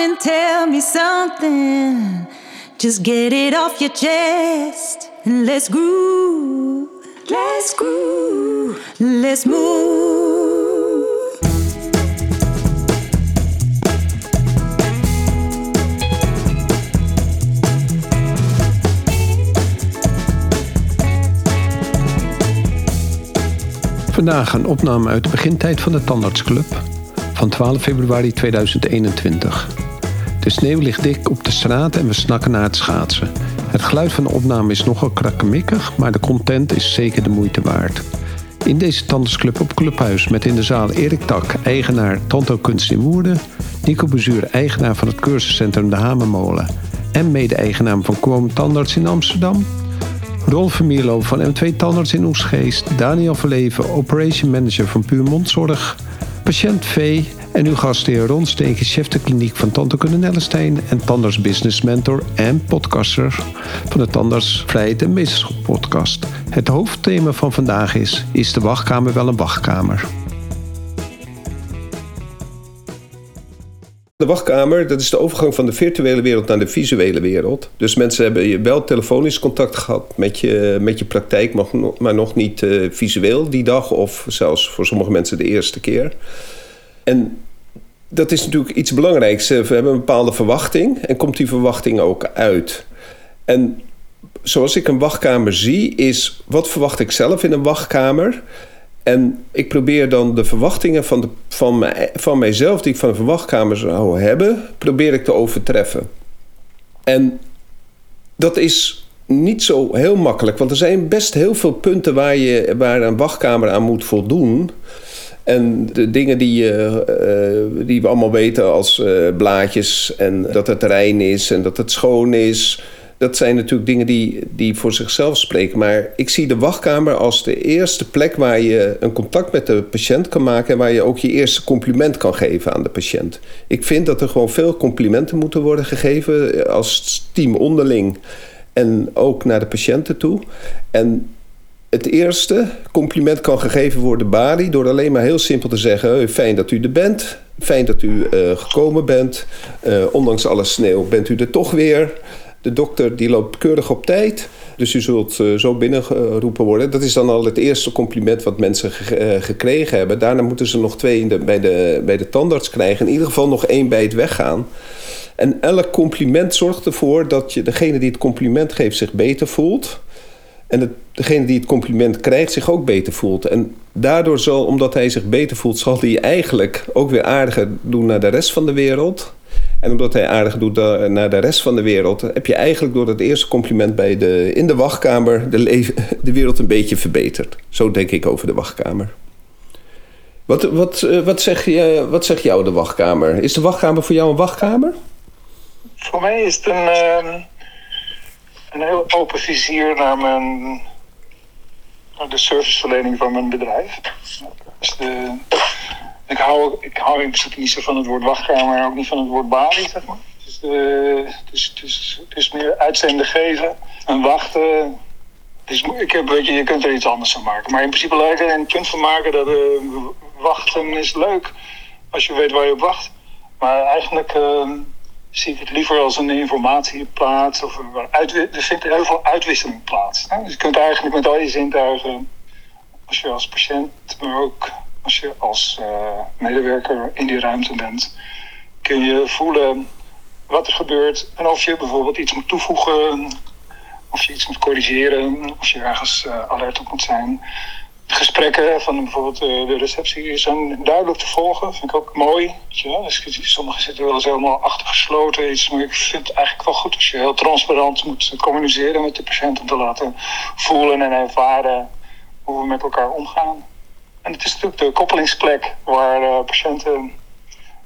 and tell me something. Just get it off your chest and let's groove. Let's groove. Let's move. Vandaag een opname uit de begintijd van de Tandartsclub van 12 februari 2021. De sneeuw ligt dik op de straat en we snakken naar het schaatsen. Het geluid van de opname is nogal krakkemikkig, maar de content is zeker de moeite waard. In deze Tandartsclub op Clubhuis met in de zaal Erik Tak, eigenaar Tanto Kunst in Woerden, Nico Bezuur, eigenaar van het cursuscentrum De Hamermolen en mede-eigenaar van Kwam Tandarts in Amsterdam, Rolf Vermierlo van M2 Tandarts in Oesgeest, Daniel Verleven, Operation Manager van Puur Mondzorg, patiënt V en uw gastheer Ron Steenke, chef de kliniek van Tante Nellestein en tandarts business mentor en podcaster van de Tandarts Vrijheid en Meesterschap podcast. Het hoofdthema van vandaag is, is de wachtkamer wel een wachtkamer? De wachtkamer, dat is de overgang van de virtuele wereld naar de visuele wereld. Dus mensen hebben wel telefonisch contact gehad met je, met je praktijk, maar nog niet uh, visueel die dag, of zelfs voor sommige mensen de eerste keer. En dat is natuurlijk iets belangrijks. We hebben een bepaalde verwachting en komt die verwachting ook uit. En zoals ik een wachtkamer zie, is wat verwacht ik zelf in een wachtkamer? En ik probeer dan de verwachtingen van, de, van, van mijzelf, die ik van een wachtkamer zou hebben, probeer ik te overtreffen. En dat is niet zo heel makkelijk, want er zijn best heel veel punten waar, je, waar een wachtkamer aan moet voldoen. En de dingen die, uh, die we allemaal weten als uh, blaadjes en dat het rein is en dat het schoon is. Dat zijn natuurlijk dingen die, die voor zichzelf spreken. Maar ik zie de wachtkamer als de eerste plek waar je een contact met de patiënt kan maken. En waar je ook je eerste compliment kan geven aan de patiënt. Ik vind dat er gewoon veel complimenten moeten worden gegeven als team onderling. En ook naar de patiënten toe. En het eerste compliment kan gegeven worden Bali door alleen maar heel simpel te zeggen: fijn dat u er bent, fijn dat u uh, gekomen bent, uh, ondanks alle sneeuw bent u er toch weer. De dokter die loopt keurig op tijd, dus u zult uh, zo binnengeroepen worden. Dat is dan al het eerste compliment wat mensen ge gekregen hebben. Daarna moeten ze nog twee de, bij, de, bij de tandarts krijgen, in ieder geval nog één bij het weggaan. En elk compliment zorgt ervoor dat je, degene die het compliment geeft zich beter voelt. En degene die het compliment krijgt zich ook beter voelt. En daardoor zal, omdat hij zich beter voelt, zal hij eigenlijk ook weer aardiger doen naar de rest van de wereld. En omdat hij aardig doet naar de rest van de wereld, heb je eigenlijk door dat eerste compliment bij de, in de wachtkamer de, de wereld een beetje verbeterd. Zo denk ik over de wachtkamer. Wat, wat, eh, wat, zeg je, wat zeg jou de wachtkamer? Is de wachtkamer voor jou een wachtkamer? Voor mij is het een. Een heel open vizier naar, mijn, naar de serviceverlening van mijn bedrijf. Dus de, ik, hou, ik hou in principe niet zo van het woord wachtkamer en ook niet van het woord balie, zeg maar. Dus, de, dus, dus, het is meer uitzenden geven en wachten. Ik heb, weet je, je kunt er iets anders van maken. Maar in principe laat ik er een punt van maken dat uh, wachten is leuk als je weet waar je op wacht. Maar eigenlijk uh, zie ik het liever als een informatieplaats. Of er vindt heel veel uitwisseling plaats. Dus je kunt eigenlijk met al je zintuigen, als je als patiënt, maar ook als je als uh, medewerker in die ruimte bent, kun je voelen wat er gebeurt en of je bijvoorbeeld iets moet toevoegen, of je iets moet corrigeren, of je ergens uh, alert op moet zijn gesprekken van bijvoorbeeld eh, de receptie zijn duidelijk te volgen. Vind ik ook mooi. Dus sommigen zitten wel eens helemaal achtergesloten. Iets, maar ik vind het eigenlijk wel goed als je heel transparant moet communiceren met de patiënt om te laten voelen en ervaren hoe we met elkaar omgaan. En het is natuurlijk de koppelingsplek waar de patiënten,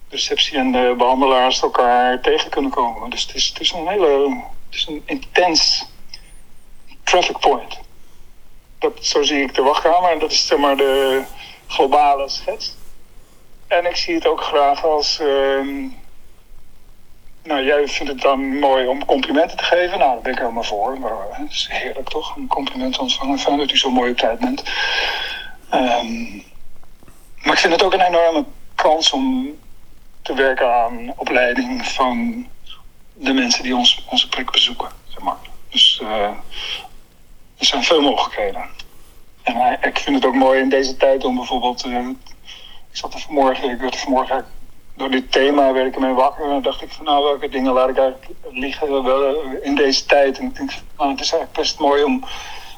de receptie en de behandelaars elkaar tegen kunnen komen. Dus het is, het is een hele, het is een intens traffic point dat, zo zie ik de wachtkamer en dat is zeg maar de globale schets. En ik zie het ook graag als. Uh, nou, jij vindt het dan mooi om complimenten te geven. Nou, daar ben ik helemaal voor. Maar het is heerlijk toch? Een compliment ontvangen. Fijn dat u zo mooi op tijd bent. Um, maar ik vind het ook een enorme kans om te werken aan opleiding van de mensen die ons, onze plek bezoeken. Zeg maar. Dus uh, er zijn veel mogelijkheden. En uh, ik vind het ook mooi in deze tijd om bijvoorbeeld. Uh, ik zat er vanmorgen, ik werd vanmorgen door dit thema werd ik ermee wakker. En dacht ik van nou welke dingen laat ik eigenlijk liggen in deze tijd. En ik denk nou, het is eigenlijk best mooi om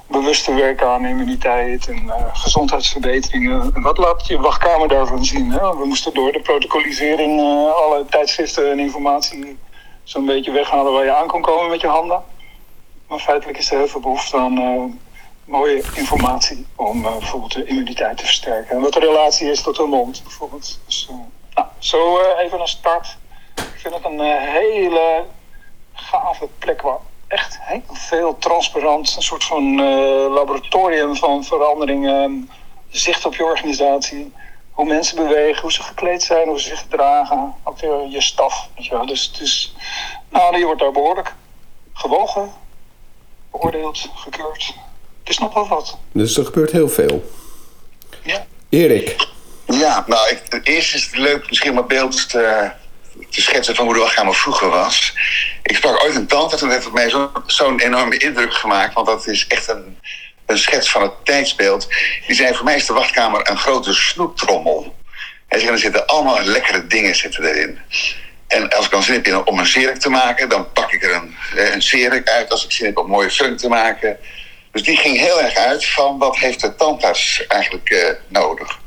bewust te werken aan immuniteit en gezondheidsverbeteringen. En wat laat je wachtkamer daarvan zien? We moesten door de protocolisering alle tijdschriften en informatie zo'n beetje weghalen waar je aan kon komen met je handen. Maar feitelijk is er heel veel behoefte aan uh, mooie informatie om bijvoorbeeld de immuniteit te versterken. En wat de relatie is tot de mond bijvoorbeeld. Dus, nou, zo even een start. Ik vind het een hele gave plek waar echt heel veel transparant, een soort van laboratorium van veranderingen, zicht op je organisatie, hoe mensen bewegen, hoe ze gekleed zijn, hoe ze zich gedragen, ook weer je staf. Weet je wel. Dus is, nou, je wordt daar behoorlijk gewogen, beoordeeld, gekeurd. Het is nog wel wat. Dus er gebeurt heel veel. Ja. Erik. Ja, nou, ik, eerst is het leuk misschien om een beeld te, te schetsen van hoe de wachtkamer vroeger was. Ik sprak ooit een tante, toen heeft het mij zo'n zo enorme indruk gemaakt. Want dat is echt een, een schets van het tijdsbeeld. Die zei, voor mij is de wachtkamer een grote snoeptrommel. Zei, er zitten allemaal lekkere dingen zitten erin. En als ik dan zin heb om een serik te maken, dan pak ik er een, een serik uit. Als ik zin heb om mooie funk te maken. Dus die ging heel erg uit van wat heeft de tandarts eigenlijk uh, nodig.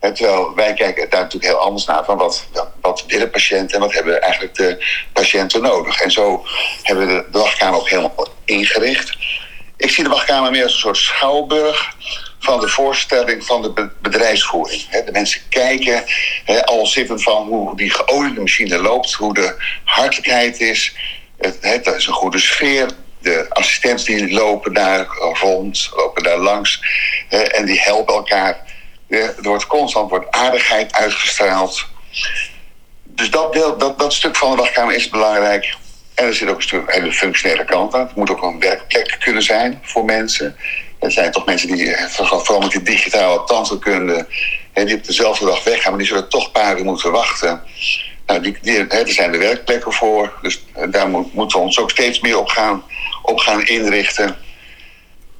Terwijl wij kijken daar natuurlijk heel anders naar. Van wat, wat wil de patiënt en wat hebben eigenlijk de patiënten nodig. En zo hebben we de wachtkamer ook helemaal ingericht. Ik zie de wachtkamer meer als een soort schouwburg van de voorstelling van de bedrijfsvoering. De mensen kijken al zittend van hoe die geoliede machine loopt, hoe de hartelijkheid is. Het, is een goede sfeer. De assistenten die lopen daar rond, lopen daar langs en die helpen elkaar er wordt constant wordt aardigheid uitgestraald. Dus dat, deel, dat, dat stuk van de wachtkamer is belangrijk. En er zit ook een stuk hele functionele kant aan. Het moet ook een werkplek kunnen zijn voor mensen. Er zijn toch mensen die, eh, vooral met die digitale tandheelkunde, die op dezelfde dag weggaan, maar die zullen toch paren moeten wachten. Nou, die, die, er zijn de werkplekken voor, dus daar moeten we ons ook steeds meer op gaan, op gaan inrichten.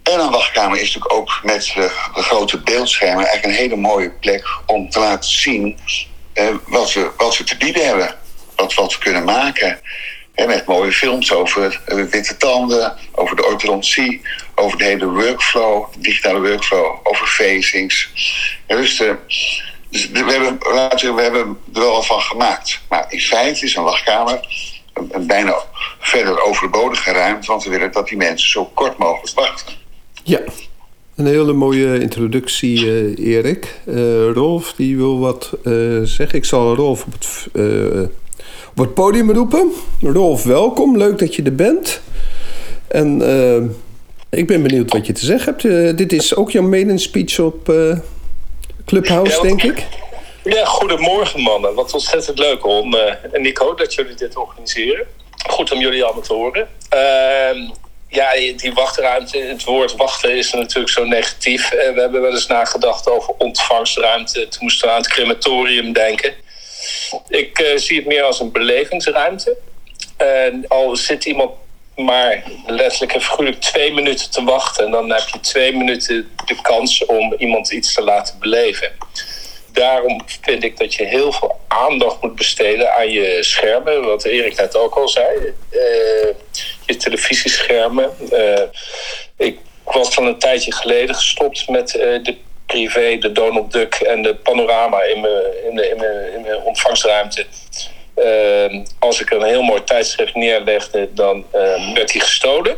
En een wachtkamer is natuurlijk ook met de, grote beeldschermen eigenlijk een hele mooie plek om te laten zien eh, wat, we, wat we te bieden hebben. Wat, wat we kunnen maken. Met mooie films over witte tanden, over de orthodontie, over de hele workflow, digitale workflow, over facings. dus, uh, dus we, hebben, we hebben er wel van gemaakt. Maar in feite is een wachtkamer een, bijna verder overbodige ruimte, want we willen dat die mensen zo kort mogelijk wachten. Ja, een hele mooie introductie, uh, Erik. Uh, Rolf, die wil wat zeggen. Ik zal Rolf op het, op het podium roepen. Rolf, welkom. Leuk dat je er bent. En ik ben benieuwd wat je te zeggen hebt. dit is ook jouw maiden speech op Clubhouse, ja, denk ik. Ja, goedemorgen mannen. Wat ontzettend leuk om. en ik hoop dat jullie dit organiseren. Goed om jullie allemaal te horen. Ehm, ja, die wachtruimte, het woord wachten is natuurlijk zo negatief. Eh, we hebben wel eens nagedacht over ontvangstruimte. Toen moesten we aan het crematorium denken. Ik uh, zie het meer als een belevingsruimte. En al zit iemand maar letterlijk en figuurlijk twee minuten te wachten... en dan heb je twee minuten de kans om iemand iets te laten beleven daarom vind ik dat je heel veel aandacht moet besteden aan je schermen. Wat Erik net ook al zei. Uh, je televisieschermen. Uh, ik was van een tijdje geleden gestopt met uh, de privé, de Donald Duck en de panorama in mijn, in de, in mijn, in ontvangstruimte. als ik een heel mooi tijdschrift neerlegde, dan werd die gestolen.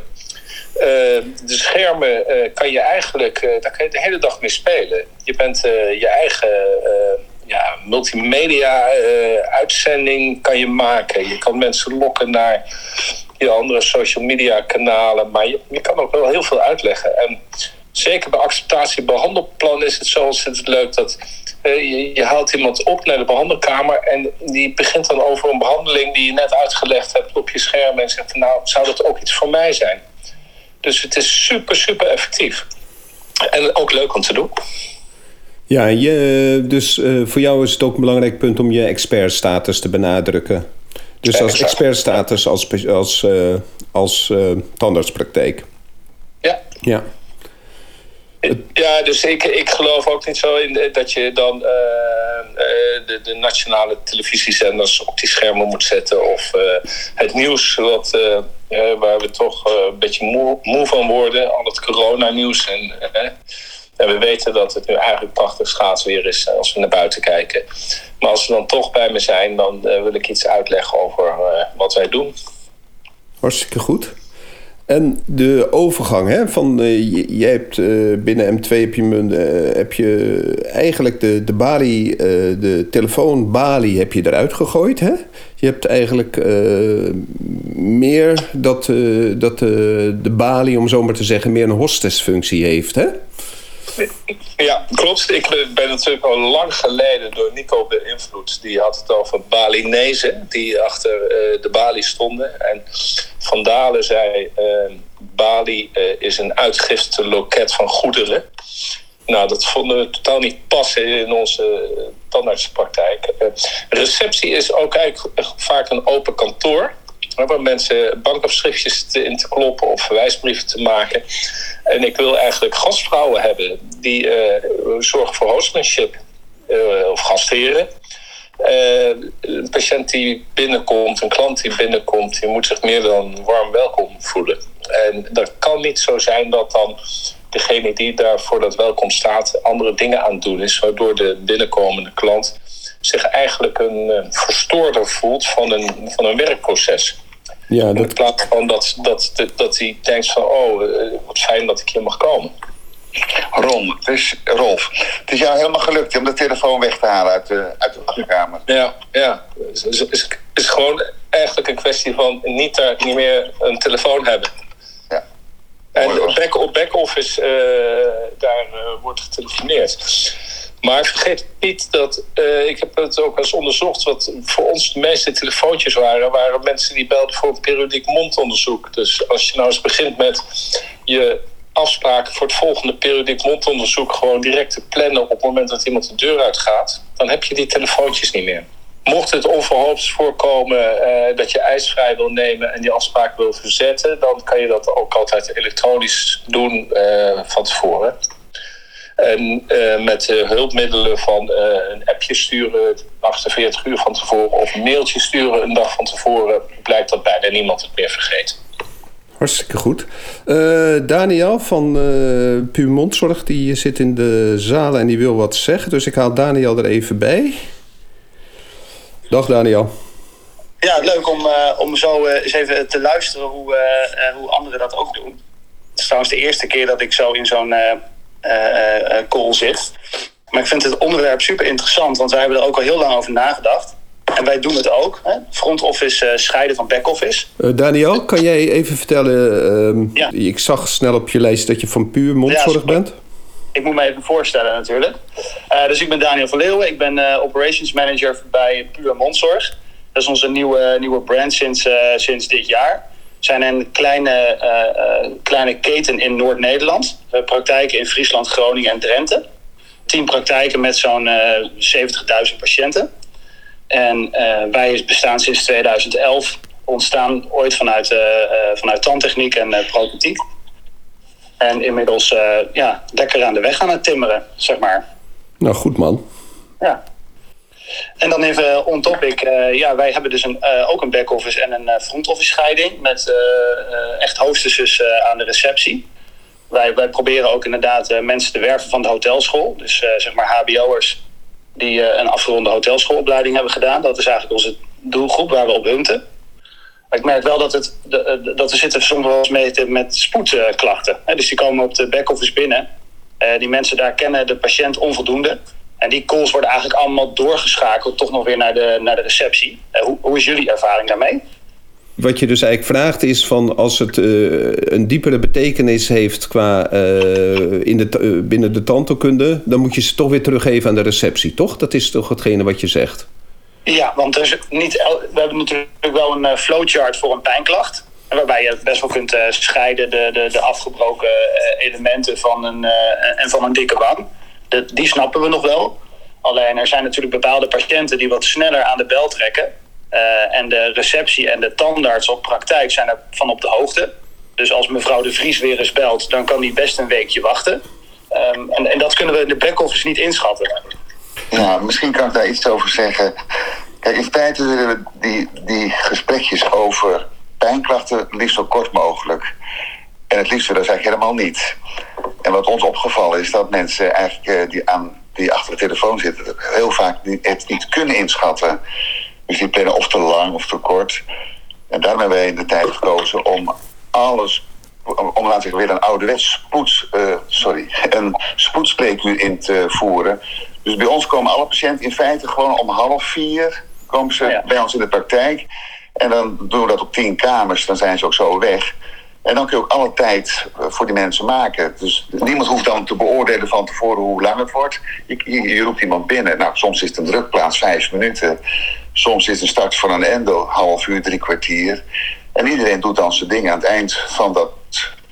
de schermen kan je eigenlijk, daar kan je de hele dag mee spelen. Je bent je eigen ja, multimedia uitzending kan je maken. Je kan mensen lokken naar je andere social media kanalen. Maar je, je kan ook wel heel veel uitleggen. En zeker bij acceptatiebehandelplan is het zo ontzettend leuk dat uh, je, je, haalt iemand op naar de behandelkamer en die begint dan over een behandeling die je net uitgelegd hebt op je scherm en zegt nou zou dat ook iets voor mij zijn. Dus het is super super effectief en ook leuk om te doen. Ja, je, dus uh, voor jou is het ook een belangrijk punt om je expertstatus te benadrukken. Dus als expertstatus als, als, uh, als tandartspraktijk. Ja. Ja. Ja, dus ik, ik geloof ook niet zo in dat je dan uh, de, de, nationale televisiezenders op die schermen moet zetten. Of uh, het nieuws, wat, waar we toch een beetje moe, van worden. Al het coronanieuws. En, en we weten dat het nu eigenlijk 80 schaads weer is als we naar buiten kijken. Maar als ze dan toch bij me zijn, dan wil ik iets uitleggen over wat wij doen. Hartstikke goed. En de overgang, hè, van, uh, je, je, hebt uh, binnen M2 heb je, uh, heb je eigenlijk de, de balie, de telefoon balie heb je eruit gegooid. Hè? Je hebt eigenlijk meer dat, dat de balie, om zo maar te zeggen, meer een hostessfunctie heeft. Hè? Ja, klopt. Ik ben natuurlijk al lang geleden door Nico beïnvloed. Die had het over Balinezen die achter uh, de balie stonden. En Van Dalen zei: uh, Bali uh, is een uitgifteloket van goederen. Nou, dat vonden we totaal niet passen in onze tandartspraktijk. receptie is ook eigenlijk vaak een open kantoor waar mensen bankafschriftjes in te kloppen of verwijsbrieven te maken. En ik wil eigenlijk gastvrouwen hebben die uh, zorgen voor hostmanship uh, of gastheren. Uh, een patiënt die binnenkomt, een klant die binnenkomt, die moet zich meer dan warm welkom voelen. En dat kan niet zo zijn dat dan degene die daar voor dat welkom staat andere dingen aan doen is, waardoor de binnenkomende klant zich eigenlijk een verstoorder voelt van een, van een werkproces. Ja, dat... In plaats van dat, dat, dat, dat hij denkt van, oh, eh, wat fijn dat ik hier mag komen. Ron, het is, Rolf, het is jou helemaal gelukt om de telefoon weg te halen uit de, uit de wachtkamer. Ja, ja. Het is, is, is gewoon eigenlijk een kwestie van niet, daar, niet meer een telefoon hebben. Ja. En back, op back-office, uh, daar uh, wordt getelefoneerd. Maar vergeet niet dat, uh, ik heb het ook eens onderzocht, wat voor ons de meeste telefoontjes waren, waren mensen die belden voor periodiek mondonderzoek. Dus als je nou eens begint met je afspraken voor het volgende periodiek mondonderzoek gewoon direct te plannen op het moment dat iemand de deur uitgaat, dan heb je die telefoontjes niet meer. Mocht het onverhoops voorkomen uh, dat je ijsvrij wil nemen en die afspraak wil verzetten, dan kan je dat ook altijd elektronisch doen uh, van tevoren. En uh, met uh, hulpmiddelen van uh, een appje sturen 48 uur van tevoren of een mailtje sturen een dag van tevoren, blijkt dat bijna niemand het meer vergeet. Hartstikke goed. Daniel van Puur Mondzorg die zit in de zaal en die wil wat zeggen. Dus ik haal Daniel er even bij. Dag Daniel. Ja, leuk om, om zo eens even te luisteren hoe, hoe anderen dat ook doen. Het is trouwens de eerste keer dat ik zo in zo'n uh, call zit. Maar ik vind het onderwerp super interessant, want wij hebben er ook al heel lang over nagedacht. En wij doen het ook. Hè? Front office scheiden van back office. Uh, Daniel, kan jij even vertellen? Ja. Ik zag snel op je lijst dat je van puur mondzorg ja, bent. Ik moet me even voorstellen natuurlijk. Uh, dus ik ben Daniel van Leeuwen. Ik ben operations manager bij Puur Mondzorg. Dat is onze nieuwe, nieuwe brand sinds, sinds dit jaar zijn een kleine, uh, kleine keten in Noord-Nederland. Uh, praktijken in Friesland, Groningen en Drenthe. Tien praktijken met zo'n 70.000 patiënten. En wij bestaan sinds 2011. Ontstaan ooit vanuit, vanuit tandtechniek en prothetiek. En inmiddels ja, lekker aan de weg aan het timmeren, zeg maar. Nou, goed man. Ja. En dan even on topic. Uh, ja, wij hebben dus een, uh, ook een back-office en een uh, front-office scheiding. Met echt hostesses aan de receptie. Wij, wij proberen ook inderdaad mensen te werven van de hotelschool. Dus zeg maar hbo'ers die een afgeronde hotelschoolopleiding hebben gedaan. Dat is eigenlijk onze doelgroep waar we op hunten. Maar ik merk wel dat, het, dat er zitten soms wel met spoedklachten. dus die komen op de back-office binnen. die mensen daar kennen de patiënt onvoldoende. En die calls worden eigenlijk allemaal doorgeschakeld, toch nog weer naar de, naar de receptie. Uh, hoe, hoe is jullie ervaring daarmee? Wat je dus eigenlijk vraagt is van als het uh, een diepere betekenis heeft qua uh, in de, binnen de tandheelkunde, dan moet je ze toch weer teruggeven aan de receptie, toch? Dat is toch hetgene wat je zegt? Ja, want er is niet, we hebben natuurlijk wel een flowchart voor een pijnklacht. Waarbij je best wel kunt scheiden de, de, de afgebroken elementen van een, en van een dikke wang. Die snappen we nog wel. Alleen er zijn natuurlijk bepaalde patiënten die wat sneller aan de bel trekken. Eh, en de receptie en de tandarts op praktijk zijn er van op de hoogte. Dus als mevrouw de Vries weer eens belt, dan kan die best een weekje wachten. Ehm, en, en dat kunnen we in de back-office niet inschatten. Ja, misschien kan ik daar iets over zeggen. Kijk, in feite willen we die, die gesprekjes over pijnklachten liefst zo kort mogelijk. En het liefst willen ze eigenlijk helemaal niet. En wat ons opgevallen is dat mensen eigenlijk eh, die, aan, die achter de telefoon zitten, heel vaak het niet kunnen inschatten. Dus die plannen of te lang of te kort. En daarom hebben wij in de tijd gekozen om alles, om laten we weer een ouderwets spoed, uh, sorry, een spoedspreekuur in te voeren. Dus bij ons komen alle patiënten in feite gewoon om half vier komen ze bij ons in de praktijk. En dan doen we dat op tien kamers, dan zijn ze ook zo weg. En dan kun je ook alle tijd eh, voor die mensen maken. Dus niemand hoeft dan te beoordelen van tevoren hoe lang het wordt. Je, roept iemand binnen. Nou, soms is het een drukplaats vijf minuten. Soms is het een start van een endo half uur, drie kwartier. En iedereen doet dan zijn ding aan het eind van, dat,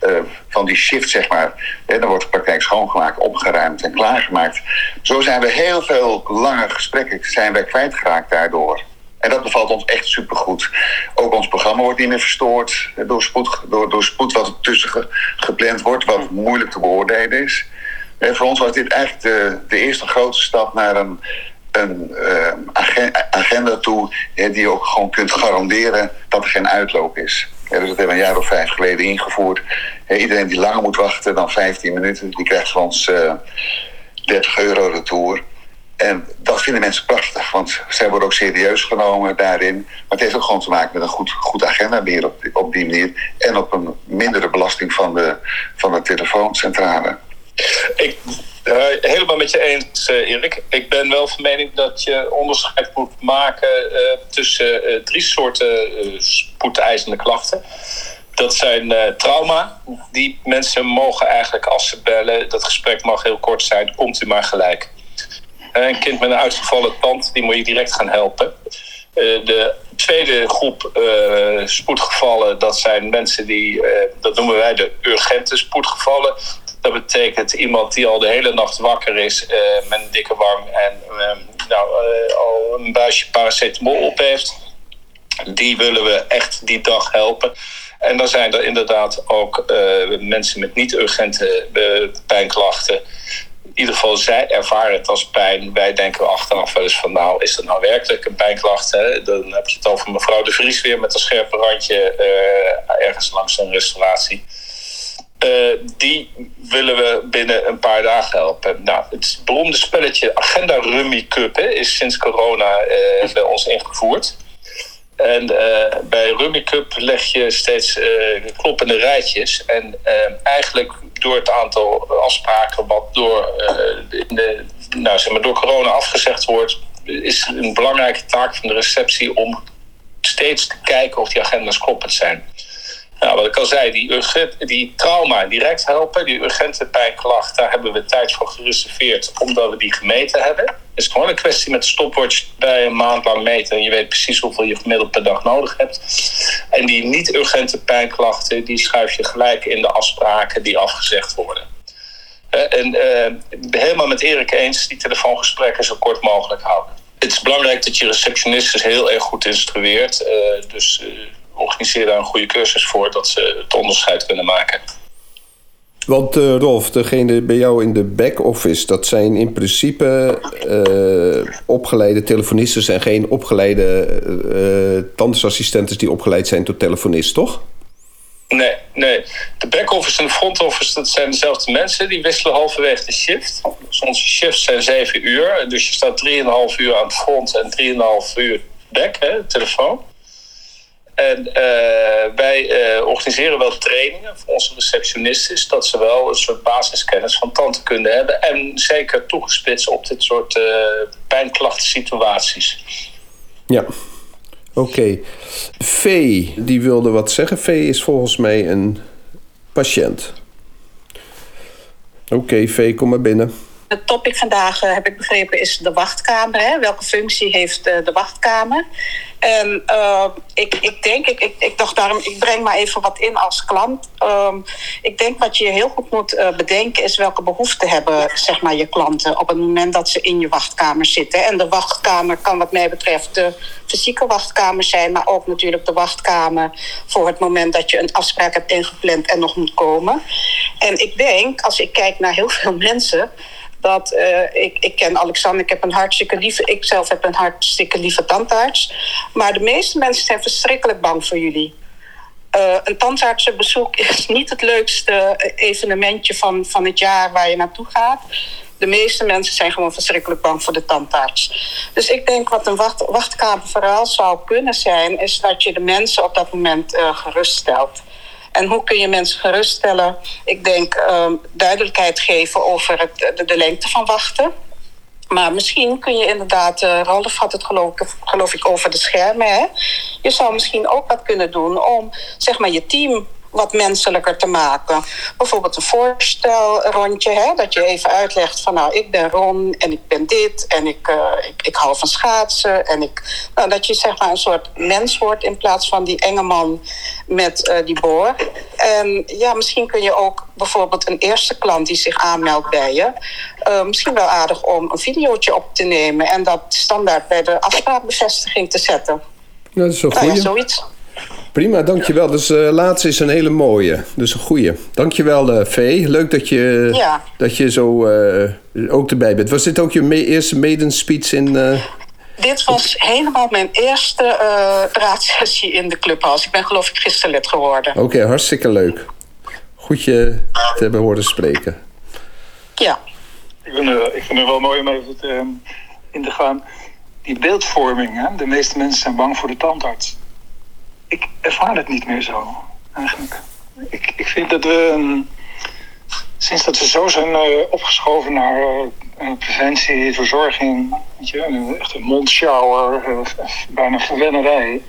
uh, van die shift, zeg maar. Hè, dan wordt de praktijk schoongemaakt, opgeruimd en klaargemaakt. Zo zijn we heel veel lange gesprekken zijn wij kwijtgeraakt daardoor. En dat bevalt ons echt supergoed. Ook ons programma wordt niet meer verstoord door spoed, door, door spoed wat er tussen gepland wordt, wat moeilijk te beoordelen is. En voor ons was dit eigenlijk de, de eerste grote stap naar een, een uh, agenda toe die je ook gewoon kunt garanderen dat er geen uitloop is. Dus dat hebben we een jaar of vijf geleden ingevoerd. iedereen die langer moet wachten dan 15 minuten, die krijgt van ons uh, 30 euro retour. En dat vinden mensen prachtig, want zij worden ook serieus genomen daarin. Maar het heeft ook gewoon te maken met een goed, goed agenda meer op, die, manier. En op een mindere belasting van de, van de telefooncentrale. Ik uh, helemaal met je eens, uh, Erik. Ik ben wel van mening dat je onderscheid moet maken uh, tussen drie soorten spoedeisende klachten. Dat zijn trauma. Die mensen mogen eigenlijk, als ze bellen, dat gesprek mag heel kort zijn, komt u maar gelijk. Een kind met een uitgevallen tand, die moet je direct gaan helpen. Uh, de tweede groep uh, spoedgevallen, dat zijn mensen die, dat noemen wij de urgente spoedgevallen. Dat betekent iemand die al de hele nacht wakker is met een dikke wang en nou, al een buisje paracetamol op heeft. Die willen we echt die dag helpen. En dan zijn er inderdaad ook mensen met niet-urgente pijnklachten in ieder geval zij ervaren het als pijn. Wij denken achteraf wel eens van nou, is dat nou werkelijk een pijnklacht? Hè? Dan heb je het over mevrouw de Vries weer met een scherpe randje uh, ergens langs een restauratie. Uh, die willen we binnen een paar dagen helpen. Nou, het beroemde spelletje Agenda Rummy Cup hè, is sinds corona uh, bij ons ingevoerd. En uh, bij Rummy Cup leg je steeds kloppende rijtjes. En eigenlijk door het aantal afspraken wat door, de, nou, zeg maar door corona afgezegd wordt, is een belangrijke taak van de receptie om steeds te kijken of die agendas kloppend zijn. Nou, wat ik al zei, die, urgent, die trauma direct helpen, die urgente pijnklacht, daar hebben we tijd voor gereserveerd omdat we die gemeten hebben. Het is gewoon een kwestie met stopwatch bij een maand lang meten en je weet precies hoeveel je gemiddeld per dag nodig hebt. En die niet-urgente pijnklachten, die schuif je gelijk in de afspraken die afgezegd worden. En uh, helemaal met Erik eens, die telefoongesprekken zo kort mogelijk houden. Het is belangrijk dat je receptionisten heel erg goed instrueert. Uh, dus uh, organiseer daar een goede cursus voor, dat ze het onderscheid kunnen maken. Want uh, Rolf, degene bij jou in de back-office, dat zijn in principe uh, opgeleide telefonisten en geen opgeleide uh, tandartsassistenten die opgeleid zijn tot telefonist, toch? Nee, nee. De back-office en de front-office, dat zijn dezelfde mensen. Die wisselen halverwege de shift. Dus onze shifts zijn zeven uur. Dus je staat 3,5 uur aan het front en 3,5 uur back, hè, telefoon. En uh, wij uh, organiseren wel trainingen voor onze receptionisten, dat ze wel een soort basiskennis van tandheelkunde hebben. En zeker toegespitst op dit soort uh, pijnklachtensituaties. Ja, oké. Okay. V, die wilde wat zeggen. V is volgens mij een patiënt. Oké, okay, V, kom maar binnen. het topic vandaag, heb ik begrepen, is de wachtkamer. Hè? Welke functie heeft de wachtkamer? En uh, ik, ik denk, ik, ik, dacht daarom, ik breng maar even wat in als klant. Um, ik denk wat je heel goed moet uh, bedenken is welke behoeften hebben zeg maar, je klanten op het moment dat ze in je wachtkamer zitten. En de wachtkamer kan wat mij betreft de fysieke wachtkamer zijn, maar ook natuurlijk de wachtkamer voor het moment dat je een afspraak hebt ingepland en nog moet komen. En ik denk, als ik kijk naar heel veel mensen dat uh, ik, ik ken Alexander, ik heb een hartstikke lieve, ik zelf heb een hartstikke lieve tandarts. Maar de meeste mensen zijn verschrikkelijk bang voor jullie. Uh, een tandartsenbezoek is niet het leukste evenementje van, van het jaar waar je naartoe gaat. De meeste mensen zijn gewoon verschrikkelijk bang voor de tandarts. Dus ik denk wat een wacht, wachtkamer vooral zou kunnen zijn, is dat je de mensen op dat moment uh, geruststelt. En hoe kun je mensen geruststellen? Ik denk um, duidelijkheid geven over het, de, lengte van wachten. Maar misschien kun je inderdaad, uh, Ralf had het geloof, geloof ik over de schermen. Hè? Je zou misschien ook wat kunnen doen om zeg maar, je team wat menselijker te maken. Bijvoorbeeld een voorstelrondje, hè, dat je even uitlegt van nou, ik ben Ron en ik ben dit en ik, uh, ik, ik, hou van schaatsen. En ik, nou, dat je zeg maar een soort mens wordt in plaats van die enge man met uh, die boor. En ja, misschien kun je ook bijvoorbeeld een eerste klant die zich aanmeldt bij je, uh, misschien wel aardig om een videootje op te nemen en dat standaard bij de afspraakbevestiging te zetten. Dat is goed. Nou ja, zoiets. Prima, dankjewel. Dus uh, laatste is een hele mooie. Dus een goeie. Dankjewel, uh, Vee. Leuk dat je, ja. dat je zo uh, ook erbij bent. Was dit ook je me eerste maiden speech in... Dit was helemaal mijn eerste praatsessie in de clubhouse. Ik ben geloof ik gisteren lid geworden. Oké, okay, hartstikke leuk. Goed je te hebben horen spreken. Ja. Ik vind, ik vind het wel mooi om even te, in te gaan. Die beeldvorming, hè? de meeste mensen zijn bang voor de tandarts ik ervaar het niet meer zo, eigenlijk. Ik, ik vind dat we, um, sinds dat we zo zijn uh, opgeschoven naar uh, preventie, verzorging, weet je, echt een mondshower, bijna verwennerij.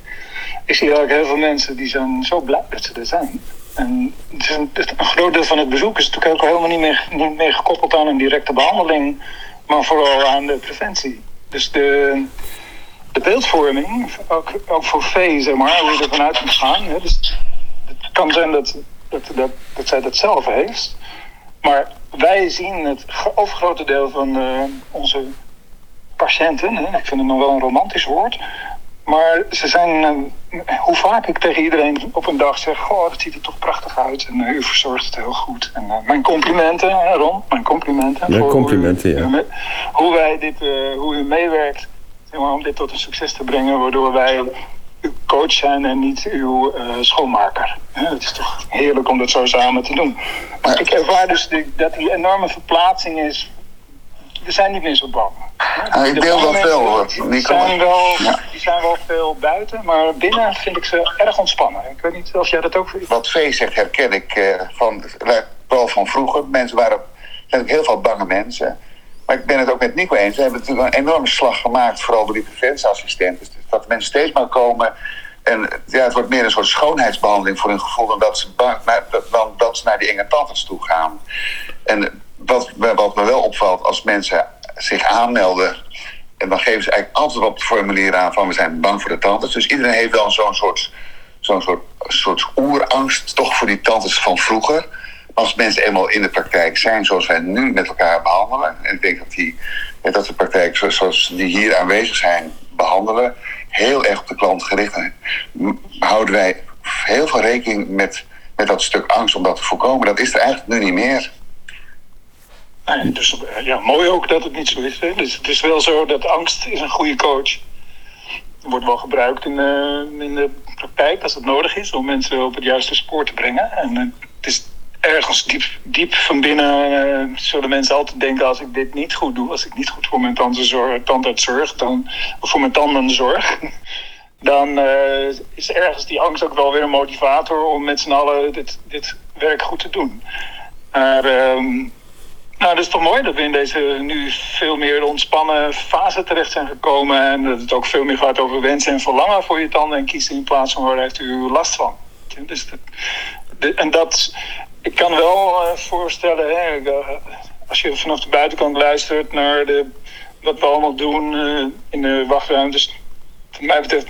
Ik zie eigenlijk heel veel mensen die zijn zo blij dat ze er zijn. En het is een, een, groot deel van het bezoek is natuurlijk ook helemaal niet meer, niet meer gekoppeld aan een directe behandeling, maar vooral aan de preventie. Dus de, de beeldvorming, ook, ook voor vee, zeg maar, hoe je ervan uit moet gaan. Hè. Dus het kan zijn dat, dat, dat, dat zij dat zelf heeft. Maar wij zien het overgrote deel van uh, onze patiënten, hè, ik vind het nog wel een romantisch woord, maar ze zijn, uh, hoe vaak ik tegen iedereen op een dag zeg: Goh, dat ziet er toch prachtig uit en uh, u verzorgt het heel goed. En mijn complimenten, Ron, mijn complimenten. Ja, complimenten, ja. Hoe wij dit, hoe u meewerkt om dit tot een succes te brengen, waardoor wij uw coach zijn en niet uw uh, schoonmaker. het is toch heerlijk om dat zo samen te doen. Maar ik ervaar dus dat die enorme verplaatsing is. We zijn niet meer zo bang. Ja, ik deel dat wel. Die zijn wel, ja. die zijn wel veel buiten, maar binnen vind ik ze erg ontspannen. Ik weet niet of jij dat ook vindt. Wat Vee zegt herken ik uh, van, wel van vroeger. Mensen waren, zijn heel veel bange mensen. Maar ik ben het ook met Nico eens. We hebben natuurlijk een enorme slag gemaakt, vooral door die preventieassistenten. Dus dat mensen steeds maar komen. En ja, het wordt meer een soort schoonheidsbehandeling voor hun gevoel dan dat ze, bang, dan dat ze naar die enge tandarts toe gaan. En wat, wat me wel opvalt, als mensen zich aanmelden. En dan geven ze eigenlijk altijd op het formulier aan van we zijn bang voor de tandarts. Dus iedereen heeft wel zo'n soort, soort, soort oerangst toch voor die tandarts van vroeger als mensen eenmaal in de praktijk zijn zoals wij nu met elkaar behandelen, en ik denk dat, die, dat de praktijk zoals die hier aanwezig zijn behandelen, heel erg op de klant gericht zijn, houden wij heel veel rekening met, met dat stuk angst om dat te voorkomen. Dat is er eigenlijk nu niet meer. Dus ja, mooi ook dat het niet zo is. Hè? Dus het is wel zo dat angst is een goede coach. Wordt wel gebruikt in de, in de praktijk als het nodig is om mensen op het juiste spoor te brengen. En het is ergens diep, diep van binnen uh, zullen mensen altijd denken: als ik dit niet goed doe, als ik niet goed voor mijn tandarts zorg, dan, of voor mijn tanden zorg, dan uh, is ergens die angst ook wel weer een motivator om met z'n allen dit, dit werk goed te doen. Maar um, nou, dat is toch mooi dat we in deze nu veel meer ontspannen fase terecht zijn gekomen. En dat het ook veel meer gaat over wensen en verlangen voor je tanden en kiezen in plaats van waar heeft u last van. Dus en dat, ik kan wel uh, voorstellen, hè, als je vanaf de buitenkant luistert naar de, wat we allemaal doen eh, in de wachtruimtes. Wat mij betreft,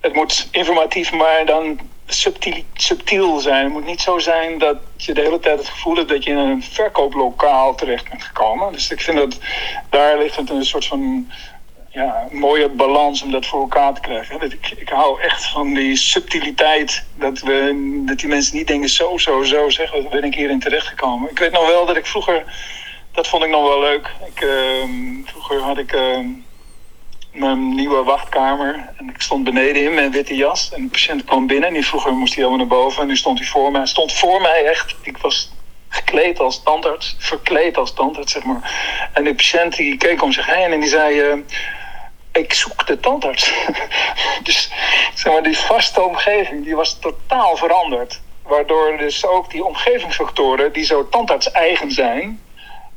het moet informatief, maar dan subtiel, subtiel zijn. Het moet niet zo zijn dat je de hele tijd het gevoel hebt dat je in een verkooplokaal terecht bent gekomen. Dus ik vind dat daar ligt een soort van ja, mooie balans om dat voor elkaar te krijgen. Ik, ik hou echt van die subtiliteit. Dat, we, dat die mensen niet denken zo, zo, zo zeggen. Wat ben ik hierin terechtgekomen. Ik weet nog wel dat ik vroeger... Dat vond ik nog wel leuk. Ik, uh, vroeger had ik... Uh, mijn nieuwe wachtkamer. En ik stond beneden in mijn witte jas. En de patiënt kwam binnen. En vroeger moest hij helemaal naar boven. En nu stond hij voor mij. Hij stond voor mij echt. Ik was gekleed als tandarts. Verkleed als tandarts, zeg maar. En de patiënt die keek om zich heen. En die zei... Uh, ik zoek de tandarts. dus zeg maar, die vaste omgeving die was totaal veranderd. Waardoor dus ook die omgevingsfactoren die zo tandarts eigen zijn,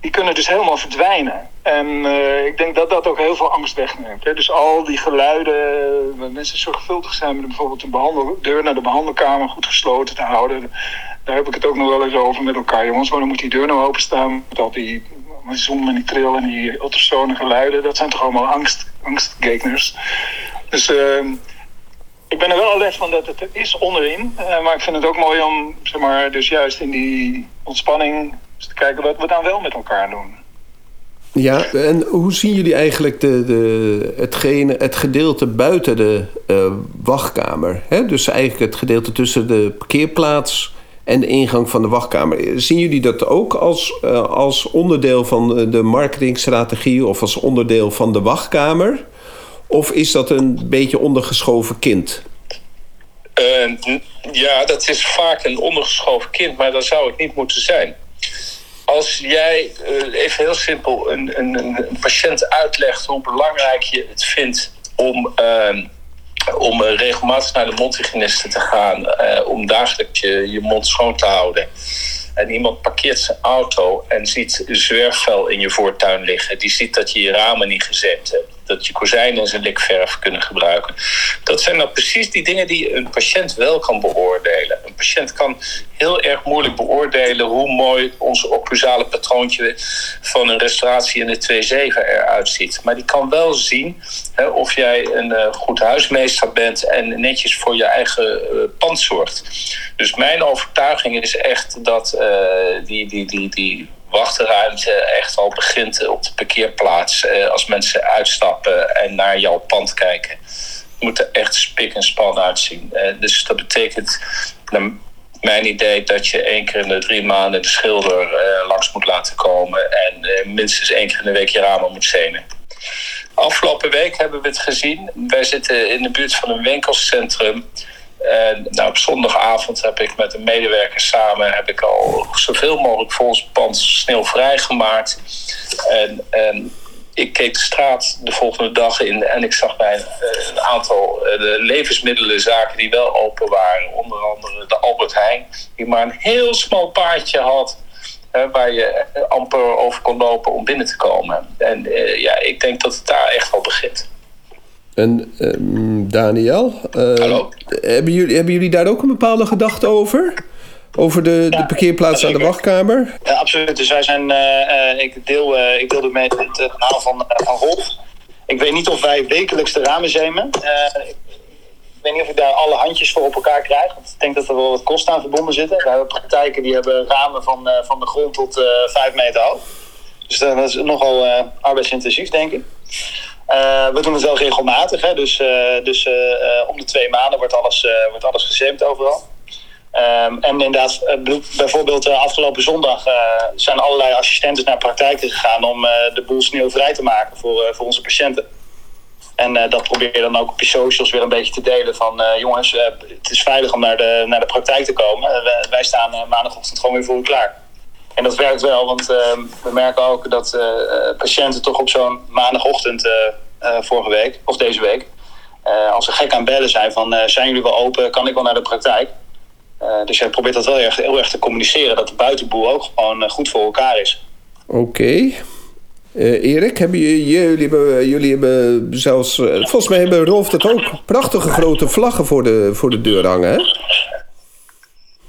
die kunnen dus helemaal verdwijnen. En uh, ik denk dat dat ook heel veel angst wegneemt. Hè. Dus al die geluiden, waar mensen zorgvuldig zijn met bijvoorbeeld de deur naar de behandelkamer goed gesloten te houden. Daar heb ik het ook nog wel eens over met elkaar, jongens. Waarom moet die deur nou openstaan? Al die zoom en die trill en die ultrasone geluiden. Dat zijn toch allemaal angst, angstgegners. Dus uh, ik ben er wel alert van dat het er is onderin. Uh, maar ik vind het ook mooi om, zeg maar, dus juist in die ontspanning te kijken wat we dan wel met elkaar doen. Ja, en hoe zien jullie eigenlijk de, de, hetgene, het gedeelte buiten de uh, wachtkamer? Hè? Dus eigenlijk het gedeelte tussen de parkeerplaats en de ingang van de wachtkamer. Zien jullie dat ook als, uh, als onderdeel van de marketingstrategie of als onderdeel van de wachtkamer? Of is dat een beetje ondergeschoven kind? Uh, ja, dat is vaak een ondergeschoven kind, maar dat zou het niet moeten zijn. Als jij, uh, even heel simpel, een, een, een, patiënt uitlegt hoe belangrijk je het vindt om ehm, om regelmatig naar de mondhygiëniste te gaan, uh, om dagelijks je, je mond schoon te houden. En iemand parkeert zijn auto en ziet zwerfvuil in je voortuin liggen. Die ziet dat je je ramen niet gezet hebt. Dat je kozijnen zijn likverf kunnen gebruiken. Dat zijn nou precies die dingen die een patiënt wel kan beoordelen. Een patiënt kan heel erg moeilijk beoordelen hoe mooi ons occlusale patroontje van een restauratie in de 2-7 eruit ziet. Maar die kan wel zien hè, of jij een uh, goed huismeester bent en netjes voor je eigen uh, pand zorgt. Dus mijn overtuiging is echt dat uh, die, die, die, die wachtruimte echt al begint op de parkeerplaats. als mensen uitstappen en naar jouw pand kijken. Moet er echt spik en span uitzien. dus dat betekent mijn idee dat je één keer in de drie maanden de schilder uh, langs moet laten komen en minstens één keer in de week je ramen moet zenen. Afgelopen week hebben we het gezien. Wij zitten in de buurt van een winkelcentrum. En nou, op zondagavond heb ik met een medewerker samen heb ik al zoveel mogelijk voor ons pand sneeuwvrij gemaakt. En, ik keek de straat de volgende dag in en ik zag bij een aantal de levensmiddelenzaken die wel open waren. Onder andere de Albert Heijn, die maar een heel smal paardje had. waar je amper over kon lopen om binnen te komen. En ja, ik denk dat het daar echt al begint. En um, Daniel, uh, Hallo? Hebben, jullie, hebben jullie daar ook een bepaalde gedachte over? Over de, ja, de parkeerplaats aan de wachtkamer? Ja, absoluut. Dus wij zijn, uh, ik, deel, uh, ik deelde mee het verhaal van, van Rolf. Ik weet niet of wij wekelijks de ramen zemen. ik weet niet of ik daar alle handjes voor op elkaar krijg. Want ik denk dat er wel wat kosten aan verbonden zitten. We hebben praktijken die hebben ramen van, van de grond tot vijf meter hoog. Dus dat is nogal arbeidsintensief, denk ik. Uh, we doen het wel regelmatig, hè? dus, uh, dus uh, om de twee maanden wordt alles, wordt alles gezeemd overal. Um, en inderdaad, bijvoorbeeld afgelopen zondag zijn allerlei assistenten naar praktijken gegaan om de boel sneeuwvrij te maken voor, voor onze patiënten. En dat probeer je dan ook op je socials weer een beetje te delen van jongens, het is veilig om naar de, naar de praktijk te komen. wij staan maandagochtend gewoon weer voor u klaar. En dat werkt wel, want uh, we merken ook dat uh, patiënten toch op zo'n maandagochtend uh, vorige week, of deze week, als ze gek aan bellen zijn van zijn jullie wel open, kan ik wel naar de praktijk? dus jij probeert dat wel heel erg, heel erg te communiceren, dat de buitenboel ook gewoon goed voor elkaar is. Oké. Okay. Erik, hebben jullie, jullie, hebben, jullie hebben zelfs, volgens mij hebben Rolf dat ook, prachtige grote vlaggen voor de, voor de deur hangen, hè?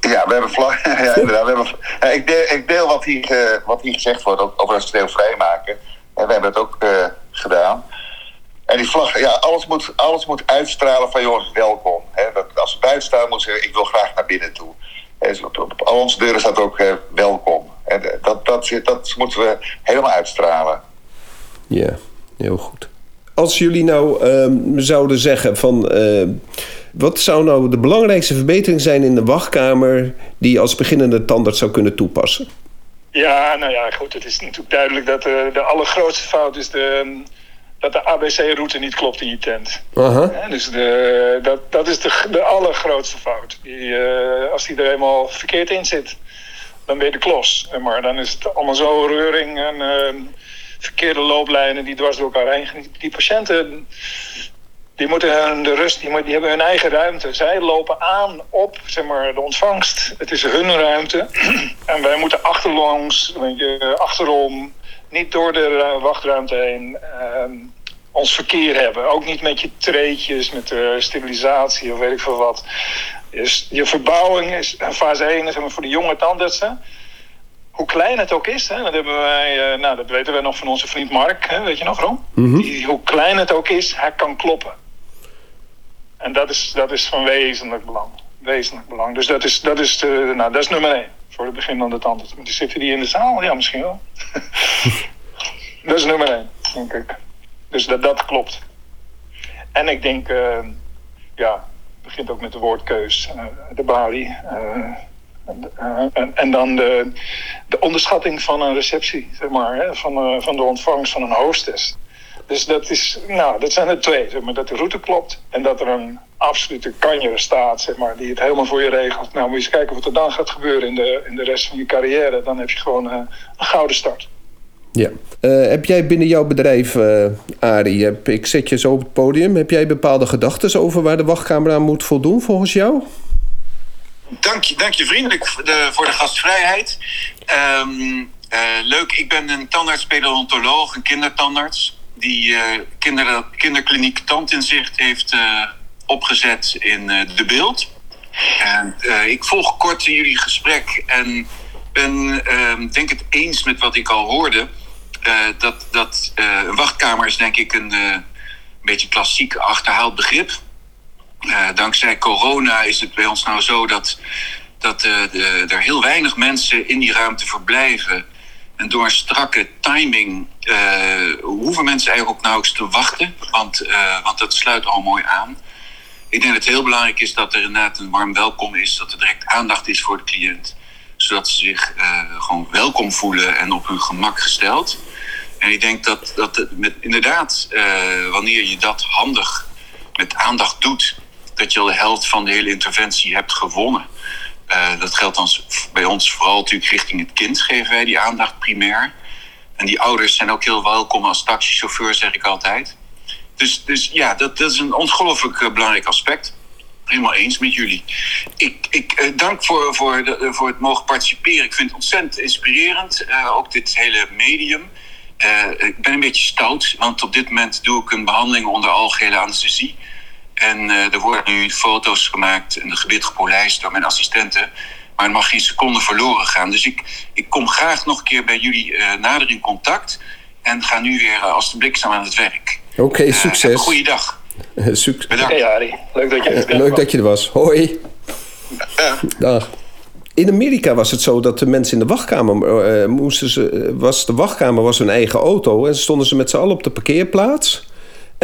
Ja, we hebben vlag. ja, inderdaad. We hebben, ik, deel, ik deel wat hier, eh, wat hier gezegd wordt over het stil vrijmaken. En we hebben het ook eh, gedaan. En die vlag, ja, alles moet, alles moet uitstralen van jongens, welkom. Hè, dat, als ze buiten staan, moeten ze zeggen, ik wil graag naar binnen toe. Hè, dus op, onze deuren staat ook eh, welkom. En dat, dat, dat moeten we helemaal uitstralen. Ja, heel goed. Als jullie nou ehm, zouden zeggen van... eh, wat zou nou de belangrijkste verbetering zijn in de wachtkamer... die je als beginnende tandarts zou kunnen toepassen? Ja, nou ja, goed. Het is natuurlijk duidelijk dat de, de allergrootste fout is de, dat de ABC-route niet klopt in je tent. Dus de, dat, dat is de, de allergrootste fout. Die, eh, als die er eenmaal verkeerd in zit, dan ben je de klos. Maar dan is het allemaal zo reuring en eh, verkeerde looplijnen die dwars door elkaar heen gaan. Die patiënten, die moeten hun de rust, die, die hebben hun eigen ruimte. Zij lopen aan op zeg maar, de ontvangst. Het is hun ruimte. en wij moeten achterlangs, achterom, niet door de wachtruimte heen. ehm, ons verkeer hebben. Ook niet met je treetjes, met de stabilisatie of weet ik veel wat. Dus je verbouwing is fase 1 zeg maar, voor de jonge tandartsen. Hoe klein het ook is, hè, dat, hebben wij, eh, nou, dat weten wij nog van onze vriend Mark, hè, weet je nog, Ron? Die, hoe klein het ook is, hij kan kloppen. En dat is, dat is van wezenlijk belang. Wezenlijk belang. Dus dat is, dat is, de, nou, dat is nummer 1 voor het begin van de tandarts. Maar die zitten die in de zaal? Ja, misschien wel. dat is nummer 1, denk ik. Dus dat, dat klopt. En ik denk, eh, ja, het begint ook met de woordkeus, eh, de balie. eh, en, en dan de, de onderschatting van een receptie, zeg maar, hè, van, van de ontvangst van een hostess. Dus dat, is, nou, dat zijn er twee, zeg maar, dat de route klopt en dat er een absolute kanjer staat, zeg maar, die het helemaal voor je regelt. Nou, moet je eens kijken wat er dan gaat gebeuren in de, in de rest van je carrière. Dan heb je gewoon eh, een gouden start. Ja. Eh, heb jij binnen jouw bedrijf, eh Arie, heb, ik zet je zo op het podium... heb jij bepaalde gedachten over waar de wachtkamer aan moet voldoen volgens jou? Dank je, dank je vriendelijk voor de, voor de gastvrijheid. Ehm, eh, leuk, ik ben een tandarts-pedolontoloog, een kindertandarts. Die eh kinder, kinderkliniek Tandinzicht heeft eh, opgezet in eh, De Beeld. En ik volg kort jullie gesprek en ben ehm, denk het eens met wat ik al hoorde. Dat dat een wachtkamer is denk ik een eh, beetje klassiek achterhaald begrip. Dankzij corona is het bij ons nou zo dat, dat er heel weinig mensen in die ruimte verblijven. En door strakke timing eh, hoeven mensen eigenlijk ook nauwelijks te wachten, want, eh, want dat sluit al mooi aan. Ik denk dat het heel belangrijk is dat er inderdaad een warm welkom is, dat er direct aandacht is voor de cliënt, zodat ze zich eh, gewoon welkom voelen en op hun gemak gesteld. En ik denk dat, dat met, inderdaad, wanneer je dat handig met aandacht doet, dat je al de helft van de hele interventie hebt gewonnen. Eh, dat geldt dan bij ons vooral natuurlijk richting het kind, geven wij die aandacht primair. En die ouders zijn ook heel welkom als taxichauffeur, zeg ik altijd. Dus, dus ja, dat, dat is een ongelooflijk eh, belangrijk aspect. Helemaal eens met jullie. Ik, ik eh, dank voor, voor, voor het mogen participeren. Ik vind het ontzettend inspirerend, ook dit hele medium. Ik ben een beetje stout, want op dit moment doe ik een behandeling onder algehele anesthesie. En eh, er worden nu foto's gemaakt en de gebit gepolijst door mijn assistenten. Maar er mag geen seconde verloren gaan. Dus ik, ik kom graag nog een keer bij jullie eh, nader in contact. En ga nu weer eh, als de bliksem aan het werk. Oké, succes. heb een goede dag. Eh, suc- Bedankt. Hey Arie, leuk dat je er bent. leuk dat je er was. Hoi. Dag. In Amerika was het zo dat de mensen in de wachtkamer eh, moesten ze, was de wachtkamer was hun eigen auto en stonden ze met z'n allen op de parkeerplaats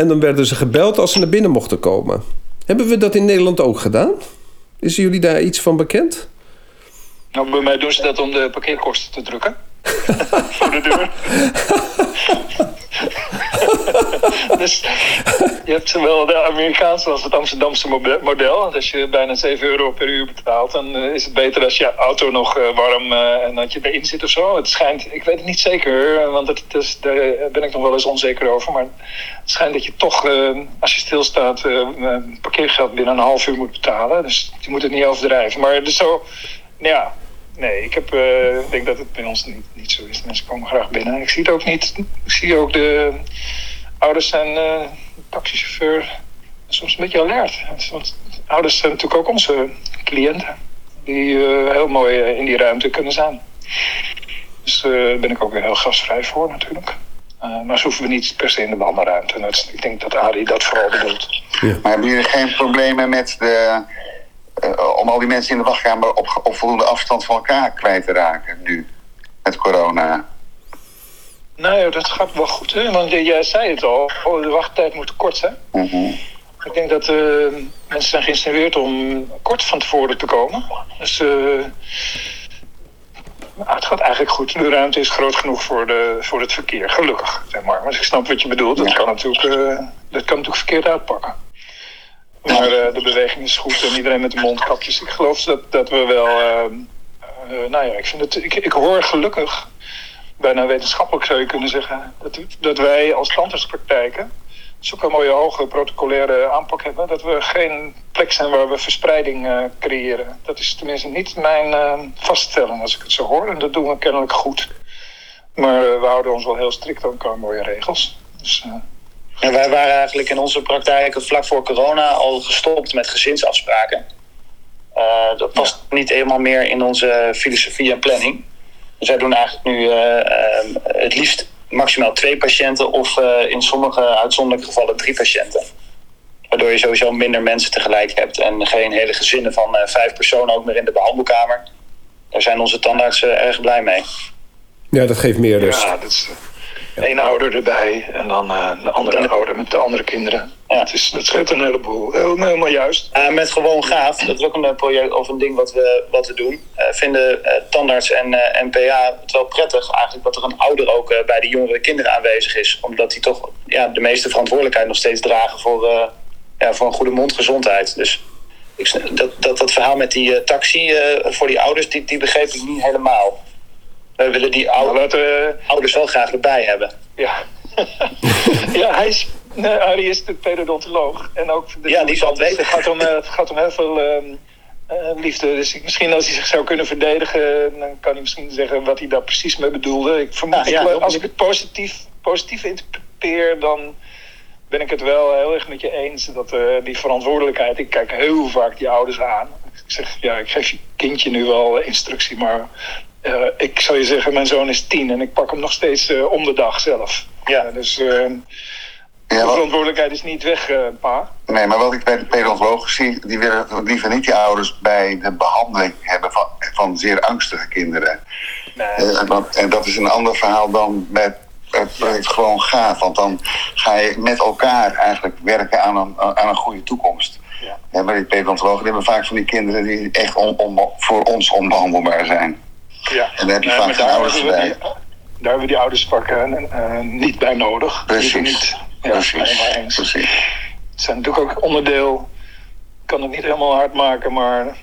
en dan werden ze gebeld als ze naar binnen mochten komen. Hebben we dat in Nederland ook gedaan? Is jullie daar iets van bekend? Nou, bij mij doen ze dat om de parkeerkosten te drukken. Voor de deur. dus je hebt wel de Amerikaanse als het Amsterdamse model. Als je bijna 7 euro per uur betaalt, dan eh, is het beter als je auto nog eh, warm eh, en dat je erin zit of zo. Het schijnt, ik weet het niet zeker, want het, is, daar ben ik nog wel eens onzeker over. Maar het schijnt dat je toch, als je stilstaat, parkeergeld binnen een half uur moet betalen. Dus je moet het niet overdrijven. Maar dus zo, ja, nee, ik heb, denk dat het bij ons niet, niet zo is. Mensen komen graag binnen. Ik zie het ook niet. Ik zie ook de ouders zijn eh taxichauffeur soms een beetje alert. Want ouders zijn natuurlijk ook onze cliënten. die eh, heel mooi eh, in die ruimte kunnen zijn. Dus eh, daar ben ik ook weer heel gastvrij voor natuurlijk. Eh, maar ze hoeven we niet per se in de wandelruimte. En dat is- ik denk dat Arie dat vooral bedoelt. Maar hebben jullie geen problemen met de, eh, om al die mensen in de wachtkamer op, op voldoende afstand van elkaar kwijt te raken nu? Met corona. Nou ja, dat gaat wel goed. Hè? Want jij zei het al, oh, de wachttijd moet kort zijn. Mhm. Ik denk dat eh, mensen zijn geïnstrueerd om kort van tevoren te komen. Dus eh, nou, het gaat eigenlijk goed. De ruimte is groot genoeg voor, de, voor het verkeer, gelukkig. Zeg maar. maar ik snap wat je bedoelt. Dat, kan, natuurlijk, eh, dat kan natuurlijk verkeerd uitpakken. Maar de beweging is goed en iedereen met de mondkapjes. Ik geloof dat, dat we wel. nou ja, ik, vind het, ik, ik hoor gelukkig, bijna wetenschappelijk zou je kunnen zeggen, dat, dat wij als tandartspraktijken zulke mooie hoge protocolaire aanpak hebben. Dat we geen plek zijn waar we verspreiding eh, creëren. Dat is tenminste niet mijn eh, vaststelling als ik het zo hoor. En dat doen we kennelijk goed. Maar eh, we houden ons wel heel strikt aan elkaar mooie regels. Dus, En wij waren eigenlijk in onze praktijken vlak voor corona al gestopt met gezinsafspraken. Dat past niet helemaal meer in onze filosofie en planning. Dus wij doen eigenlijk nu eh, eh, het liefst maximaal twee patiënten of eh, in sommige uitzonderlijke gevallen drie patiënten. Waardoor je sowieso minder mensen tegelijk hebt en geen hele gezinnen van eh, vijf personen ook meer in de behandelkamer. Daar zijn onze tandartsen erg blij mee. Ja, dat geeft meer rust. ja, dat is eh, één ouder erbij en dan eh, de andere ouder met de andere kinderen. Ja. Het is, dat scheelt een heleboel. Helemaal, juist. Uh, met gewoon gaaf, dat is ook een eh, project of een ding wat we, wat we doen. Uh, vinden uh, tandarts en uh, NPA het wel prettig eigenlijk dat er een ouder ook uh, bij de jongere kinderen aanwezig is. Omdat die toch ja, de meeste verantwoordelijkheid nog steeds dragen voor, uh, ja, voor een goede mondgezondheid. Dus ik, dat, dat, dat verhaal met die uh, taxi voor die ouders, die, die begreep ik niet helemaal. We willen die oude, ouders wel graag erbij hebben. Ja. ja, hij is, nee, Arie is de pedodontoloog. En ook de, Ja, die zal het weten. Het gaat om, eh, het gaat om heel veel ehm, eh, liefde. Dus misschien als hij zich zou kunnen verdedigen, dan kan hij misschien zeggen wat hij daar precies mee bedoelde. Ik vermoed, Ah, ja, ik- als ik het positief, positief interpreteer, dan ben ik het wel heel erg met je eens dat eh, die verantwoordelijkheid. Ik kijk heel vaak die ouders aan. Ik zeg, ja, ik geef je kindje nu wel eh, instructie, maar eh, ik zou je zeggen, mijn zoon is tien en ik pak hem nog steeds eh, om de dag zelf. Ja. Eh, dus eh, Ja, de wat- verantwoordelijkheid is niet weg, eh, pa. Nee, maar wat ik bij de pedontologen zie, die willen liever niet die ouders bij de behandeling hebben van, van zeer angstige kinderen. Nee. Want- en dat is een ander verhaal dan bij het project gewoon gaaf. Want dan ga je met elkaar eigenlijk werken aan een, aan een goede toekomst. Ja. Ja, maar die die hebben vaak van die kinderen die echt on, on- voor ons onbehandelbaar zijn. Ja. En daar heb je vaak geen ouders hebben we bij. die- Daar hebben we die ouders pakken eh, niet bij nodig. Precies. Niet, ja, Precies. Precies. Het zijn natuurlijk ook onderdeel. Ik kan het niet helemaal hard maken, maar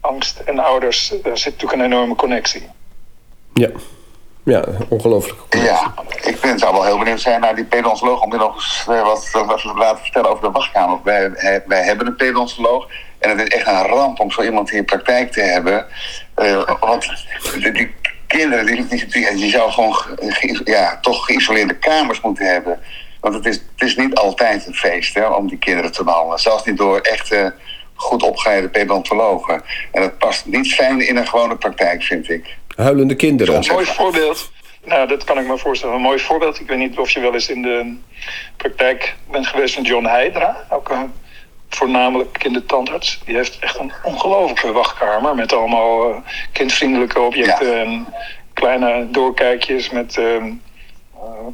angst en ouders, daar zit natuurlijk een enorme connectie. Ja, ja ongelooflijk. Ja, ik ben, zou wel heel benieuwd zijn naar die pedontoloog om je nog eens eh, wat, wat te laten vertellen over de wachtkamer. Wij, eh, wij hebben een pedontoloog en het is echt een ramp om zo iemand in je praktijk te hebben. Eh, want die, die kinderen, die, die, die, die zou gewoon ge- ge- ja, toch geïsoleerde kamers moeten hebben. Want het is, het is niet altijd een feest hè, om die kinderen te behandelen. Zelfs niet door echte goed opgeleide pedontologen. En dat past niet fijn in een gewone praktijk, vind ik. Huilende kinderen. Een mooi voorbeeld. Nou, dat kan ik me voorstellen. Een mooi voorbeeld. Ik weet niet of je wel eens in de praktijk bent geweest van John Heidra. Ook een voornamelijk kindertandarts. Die heeft echt een ongelofelijke wachtkamer. Met allemaal eh, kindvriendelijke objecten. Ja. En kleine doorkijkjes met eh,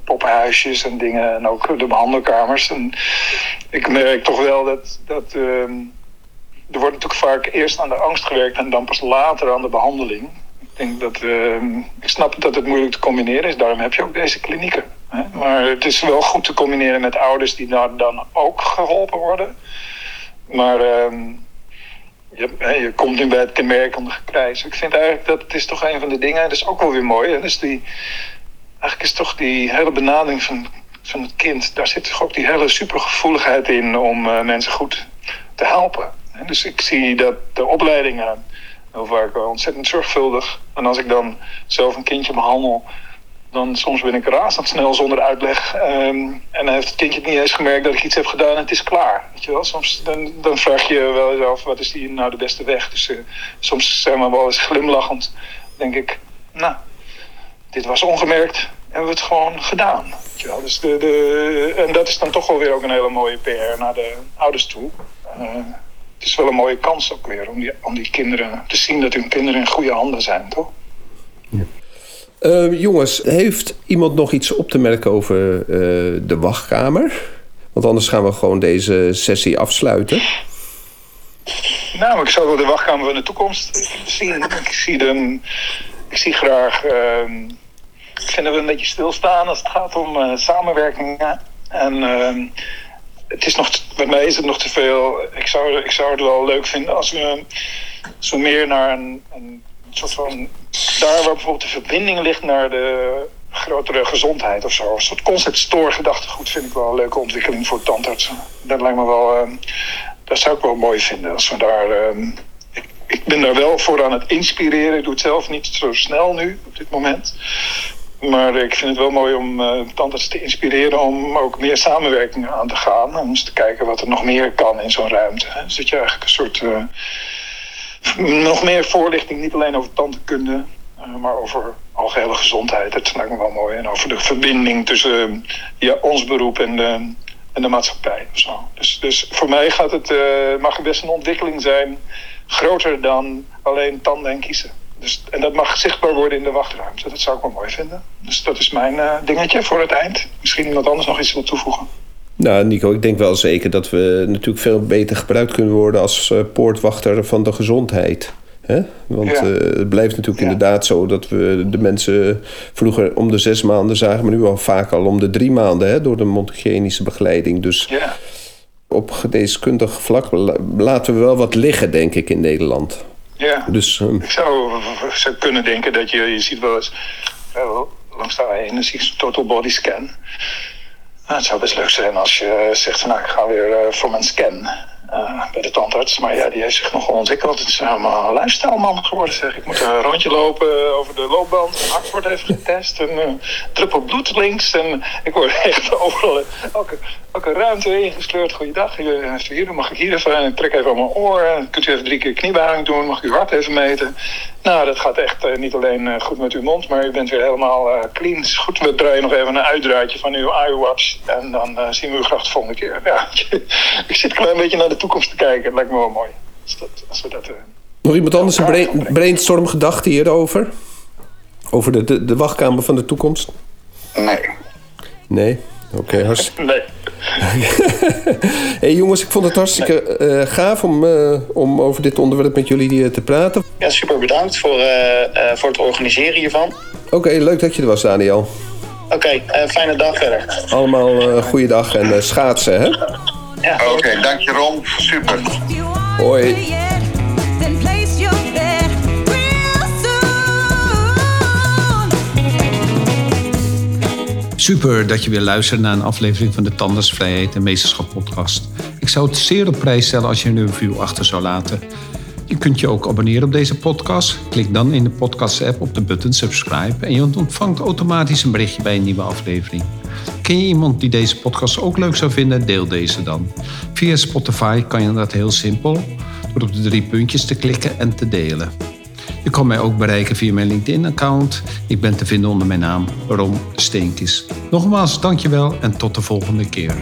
poppenhuisjes en dingen. En ook de behandelkamers. En ik merk toch wel dat... dat ehm, er wordt natuurlijk vaak eerst aan de angst gewerkt en dan pas later aan de behandeling. Ik denk dat ehm, ik snap dat het moeilijk te combineren is, daarom heb je ook deze klinieken. Maar het is wel goed te combineren met ouders die daar dan ook geholpen worden. Maar ehm, je, je komt nu bij het kenmerkende gekrijs. Ik vind eigenlijk dat het is toch een van de dingen, dat is ook wel weer mooi. Dus die, eigenlijk is toch die hele benadering van, van het kind, daar zit toch ook die hele supergevoeligheid in om eh, mensen goed te helpen. Dus ik zie dat de opleidingen heel vaak ontzettend zorgvuldig. En als ik dan zelf een kindje behandel, dan soms ben ik razendsnel zonder uitleg. Ehm, en dan heeft het kindje niet eens gemerkt dat ik iets heb gedaan en het is klaar. Weet je wel? Soms dan, dan vraag je wel af, wat is die nou de beste weg? Dus uh, soms zijn we wel eens glimlachend. denk ik, nou, dit was ongemerkt. Hebben we het gewoon gedaan. Weet je wel? Dus de, en dat is dan toch wel weer ook een hele mooie PR naar de ouders toe. Uh, het is wel een mooie kans ook weer om die, om die kinderen te zien dat hun kinderen in goede handen zijn, toch? Ja. Uh, jongens, heeft iemand nog iets op te merken over uh, de wachtkamer? Want anders gaan we gewoon deze sessie afsluiten. Nou, ik zou wel de wachtkamer van de toekomst zien. Ik zie, de, ik zie graag. Uh, ik vind dat we een beetje stilstaan als het gaat om uh, samenwerking. En ehm, het is nog, bij mij is het nog te veel. Ik zou, ik zou het wel leuk vinden als we zo meer naar een, een soort van. Daar waar bijvoorbeeld de verbinding ligt naar de grotere gezondheid of zo. Een soort concept store gedachtegoed vind ik wel een leuke ontwikkeling voor tandartsen. Dat lijkt me wel. Uh, dat zou ik wel mooi vinden als we daar. Uh, ik, ben daar wel voor aan het inspireren. Ik doe het zelf niet zo snel nu op dit moment. Maar ik vind het wel mooi om uh, tandarts te inspireren om ook meer samenwerking aan te gaan. Om eens te kijken wat er nog meer kan in zo'n ruimte. Dus dat je eigenlijk een soort. Nog meer voorlichting, niet alleen over tandheelkunde, uh, maar over algehele gezondheid. Dat lijkt me wel mooi. En over de verbinding tussen ja, ons beroep en de, en de maatschappij. Zo. Dus, dus voor mij gaat het, mag het best een ontwikkeling zijn, groter dan alleen tanden en kiezen. Dus, en dat mag zichtbaar worden in de wachtruimte. Dat zou ik wel mooi vinden. Dus dat is mijn dingetje voor het eind. Misschien iemand anders nog iets wil toevoegen. Nou, Nico, ik denk wel zeker dat we natuurlijk veel beter gebruikt kunnen worden als uh, poortwachter van de gezondheid. Hè? Want ja. uh, het blijft natuurlijk ja. inderdaad zo dat we de mensen vroeger om de zes maanden zagen, maar nu al vaak al om de drie maanden hè, door de mondhygiënische begeleiding. Dus ja. op geneeskundig vlak laten we wel wat liggen, denk ik, in Nederland. Ja, dus, um... ik zou, zou kunnen denken dat je, je ziet wel eens uh, langs de A1 dan zie je total body scan. Nou, het zou best leuk zijn als je zegt van nou ik ga weer uh, voor mijn scan uh, bij de tandarts. Maar ja, die heeft zich nogal ontwikkeld. Het is helemaal een lifestyle-man geworden zeg. Ik moet een rondje lopen over de loopband. Mijn hart wordt even getest. En uh, druppel bloed links. En ik word echt overal elke, elke ruimte ingesleurd. Goeiedag, mag ik hier even. Ik trek even aan mijn oor. Kunt u even drie keer kniebuiging doen. Mag ik uw hart even meten. Nou, dat gaat echt niet alleen goed met uw mond, maar u bent weer helemaal clean. Goed, we draaien nog even een uitdraadje van uw iWatch. En dan zien we u graag de volgende keer. Ja, ik zit een klein beetje naar de toekomst te kijken. Lijkt me wel mooi. Als, dat, als we dat, nog iemand anders een brain, brainstorm gedachte hierover? Over de, de, de wachtkamer van de toekomst? Nee. Nee? Oké, okay, hartstikke... Nee. hey jongens, ik vond het hartstikke uh, gaaf om, uh, om over dit onderwerp met jullie te praten. Ja, super bedankt voor, voor het organiseren hiervan. Oké, okay, leuk dat je er was, Daniel. Oké, okay, fijne dag verder. Allemaal goede dag en schaatsen, hè? Ja. Oké, okay, dank je Ron. Super. Hoi. Super dat je weer luistert naar een aflevering van de Tandartsvrijheid en Meesterschap podcast. Ik zou het zeer op prijs stellen als je een review achter zou laten. Je kunt je ook abonneren op deze podcast. Klik dan in de podcast-app op de button subscribe en je ontvangt automatisch een berichtje bij een nieuwe aflevering. Ken je iemand die deze podcast ook leuk zou vinden? Deel deze dan. Via Spotify kan je dat heel simpel door op de drie puntjes te klikken en te delen. Je kan mij ook bereiken via mijn LinkedIn-account. Ik ben te vinden onder mijn naam Rom Steenkis. Nogmaals, dankjewel en tot de volgende keer.